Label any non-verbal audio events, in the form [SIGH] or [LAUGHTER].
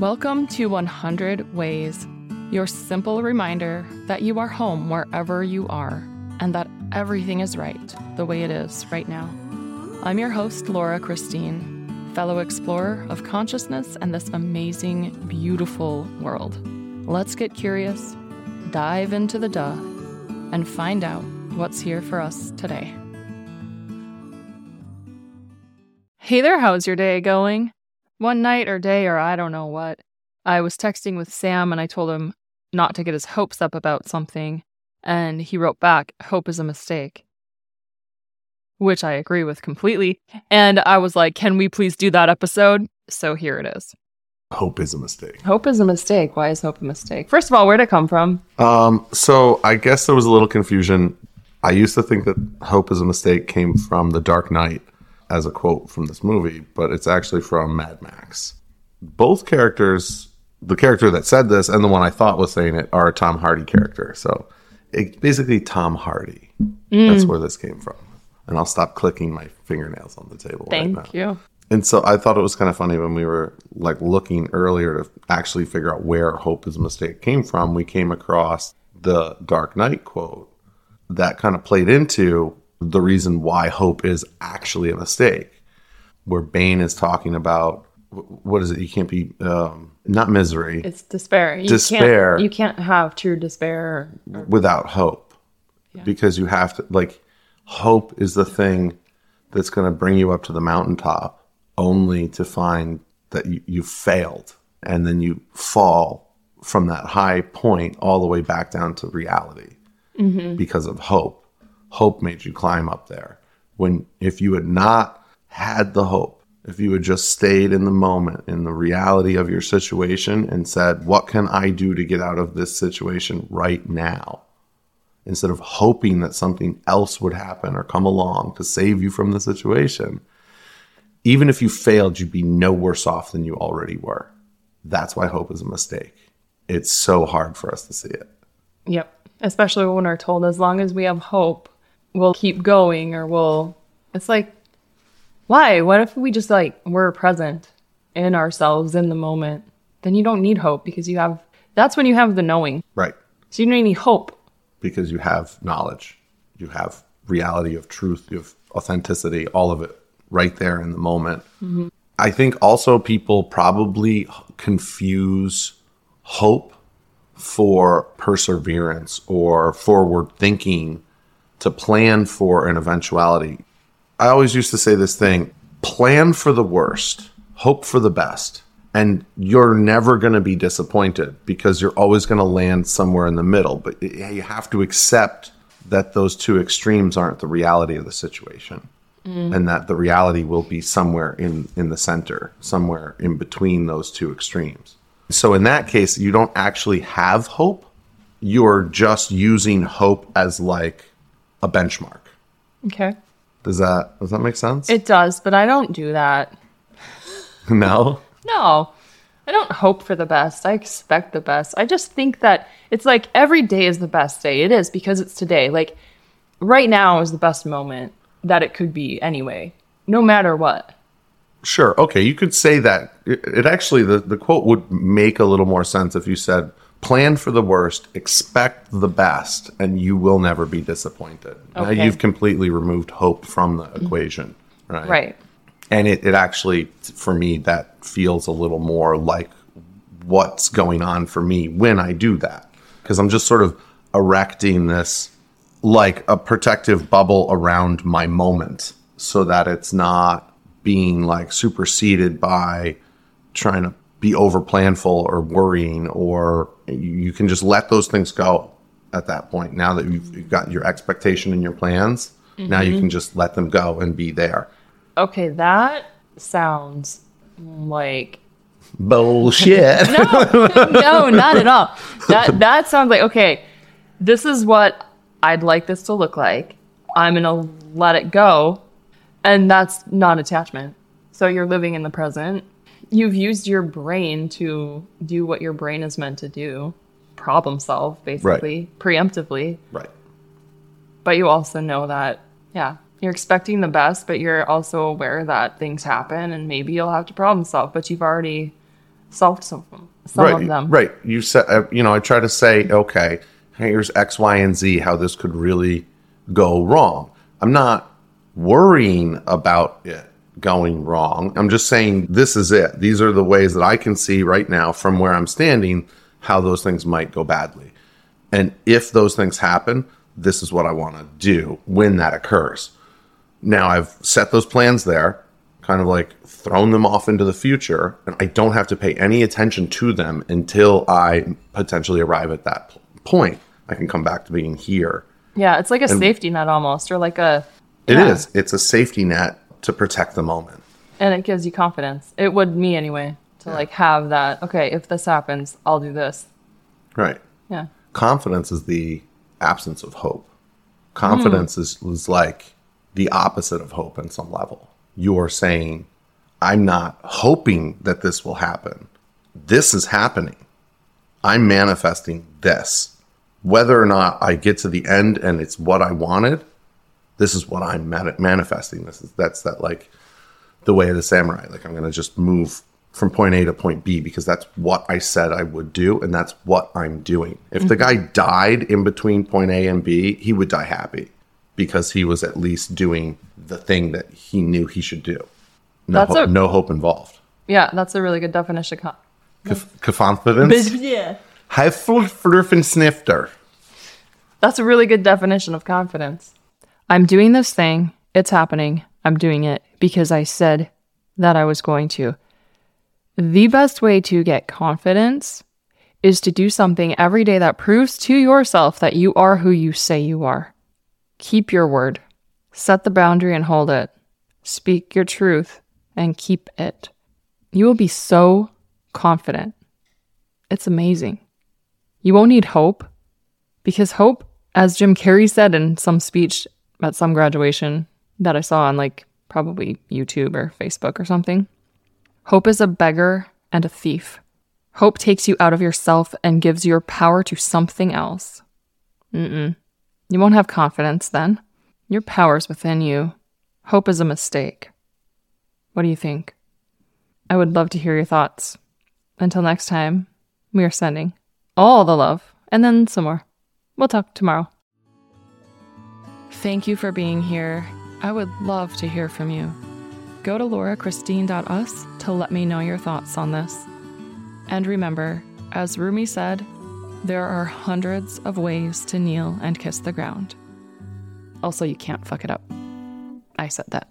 Welcome to 100 Ways, your simple reminder that you are home wherever you are and that everything is right the way it is right now. I'm your host, Laura Christine, fellow explorer of consciousness and this amazing, beautiful world. Let's get curious, dive into the duh, and find out what's here for us today. Hey there, how's your day going? One night or day or I don't know what. I was texting with Sam and I told him not to get his hopes up about something, and he wrote back, Hope is a mistake. Which I agree with completely. And I was like, Can we please do that episode? So here it is. Hope is a mistake. Hope is a mistake. Why is hope a mistake? First of all, where'd it come from? Um, so I guess there was a little confusion. I used to think that hope is a mistake came from The Dark Knight as a quote from this movie, but it's actually from Mad Max. Both characters, the character that said this and the one I thought was saying it, are a Tom Hardy character. So it's basically Tom Hardy. Mm. That's where this came from. And I'll stop clicking my fingernails on the table. Thank right now. you. And so I thought it was kind of funny when we were like looking earlier to actually figure out where hope is a mistake came from. We came across the Dark Knight quote that kind of played into the reason why hope is actually a mistake, where Bane is talking about what is it? You can't be um, not misery It's despair. You Despair. Can't, you can't have true despair. without hope because you have to like hope is the thing that's going to bring you up to the mountaintop only to find that you, you failed and then you fall from that high point all the way back down to reality because of hope hope made you climb up there when if you had not had the hope if you had just stayed in the moment in the reality of your situation and said what can i do to get out of this situation right now instead of hoping that something else would happen or come along to save you from the situation, even if you failed, you'd be no worse off than you already were. That's why hope is a mistake. It's so hard for us to see it. Yep. Especially when we're told as long as we have hope, we'll keep going or we'll. It's like, why? What if we just like we're present in ourselves in the moment? Then you don't need hope because you have. That's when you have the knowing. Right. So you don't need hope. Because you have knowledge, you have reality of truth, you have authenticity, all of it right there in the moment. Mm-hmm. I think also people probably confuse hope for perseverance or forward thinking to plan for an eventuality. I always used to say this thing plan for the worst, hope for the best. And you're never going to be disappointed because you're always going to land somewhere in the middle. But you have to accept that those two extremes aren't the reality of the situation mm. and that the reality will be somewhere in, in the center, somewhere in between those two extremes. So in that case, you don't actually have hope. You're just using hope as like a benchmark. Okay. Does that does that make sense? It does, but I don't do that. [LAUGHS] no. No. I don't hope for the best. I expect the best. I just think that it's like every day is the best day. It is because it's today. Like right now is the best moment that it could be anyway, no matter what. Sure. Okay. You could say that. It, it actually, the, the quote would make a little more sense if you said, plan for the worst, expect the best, and you will never be disappointed. Now you've completely removed hope from the mm-hmm. equation. Right. Right. And it, it actually, for me, that feels a little more like what's going on for me when I do that. Because I'm just sort of erecting this like a protective bubble around my moment so that it's not being like superseded by trying to be over planful or worrying or you can just let those things go at that point now that you've, you've got your expectation and your plans now you mm-hmm. can just let them go and be there Okay, that sounds like bullshit [LAUGHS] no, not at all. That [LAUGHS] that sounds like okay. This is what I'd like this to look like. I'm gonna let it go, and that's not attachment. So you're living in the present. You've used your brain to do what your brain is meant to do, problem solve basically, preemptively. right But you also know that yeah, you're expecting the best, but you're also aware that things happen and maybe you'll have to problem solve. But you've already Solved some of them. Some right, of them. right. You said, uh, you know, I try to say, okay, here's X, Y, and Z, how this could really go wrong. I'm not worrying about it going wrong. I'm just saying this is it. These are the ways that I can see right now from where I'm standing how those things might go badly. And if those things happen, this is what I want to do when that occurs. Now I've set those plans there, kind of like thrown them off into the future, and I don't have to pay any attention to them until I potentially arrive at that p- point. I can come back to being here. Yeah, it's like a safety net almost, or like a. It yeah. is. It's a safety net to protect the moment. And it gives you confidence. It would me anyway to like have that. Okay, if this happens, I'll do this. Right. Yeah. Confidence is the absence of hope. Confidence mm. is, is like the opposite of hope in some level. You're saying, I'm not hoping that this will happen. This is happening. I'm manifesting this. Whether or not I get to the end and it's what I wanted, this is what I'm mani- manifesting. This is that's that like the way of the samurai. Like I'm gonna just move from point A to point B because that's what I said I would do, and that's what I'm doing. If the mm-hmm. guy died in between point A and B, he would die happy because he was at least doing the thing that he knew he should do. No, ho- a- no hope involved. Yeah, that's a really good definition. Con- Conf- confidence. [LAUGHS] yeah. And snifter. That's a really good definition of confidence. I'm doing this thing. It's happening. I'm doing it because I said that I was going to. The best way to get confidence is to do something every day that proves to yourself that you are who you say you are. Keep your word. Set the boundary and hold it. Speak your truth and keep it. You will be so confident. It's amazing. You won't need hope because hope, as Jim Carrey said in some speech at some graduation that I saw on like probably YouTube or Facebook or something, hope is a beggar and a thief. Hope takes you out of yourself and gives your power to something else. Mm-mm. You won't have confidence then. Your power's within you. Hope is a mistake. What do you think? I would love to hear your thoughts. Until next time, we are sending all the love and then some more. We'll talk tomorrow. Thank you for being here. I would love to hear from you. Go to laurachristine.us to let me know your thoughts on this. And remember, as Rumi said, there are hundreds of ways to kneel and kiss the ground. Also, you can't fuck it up. I said that.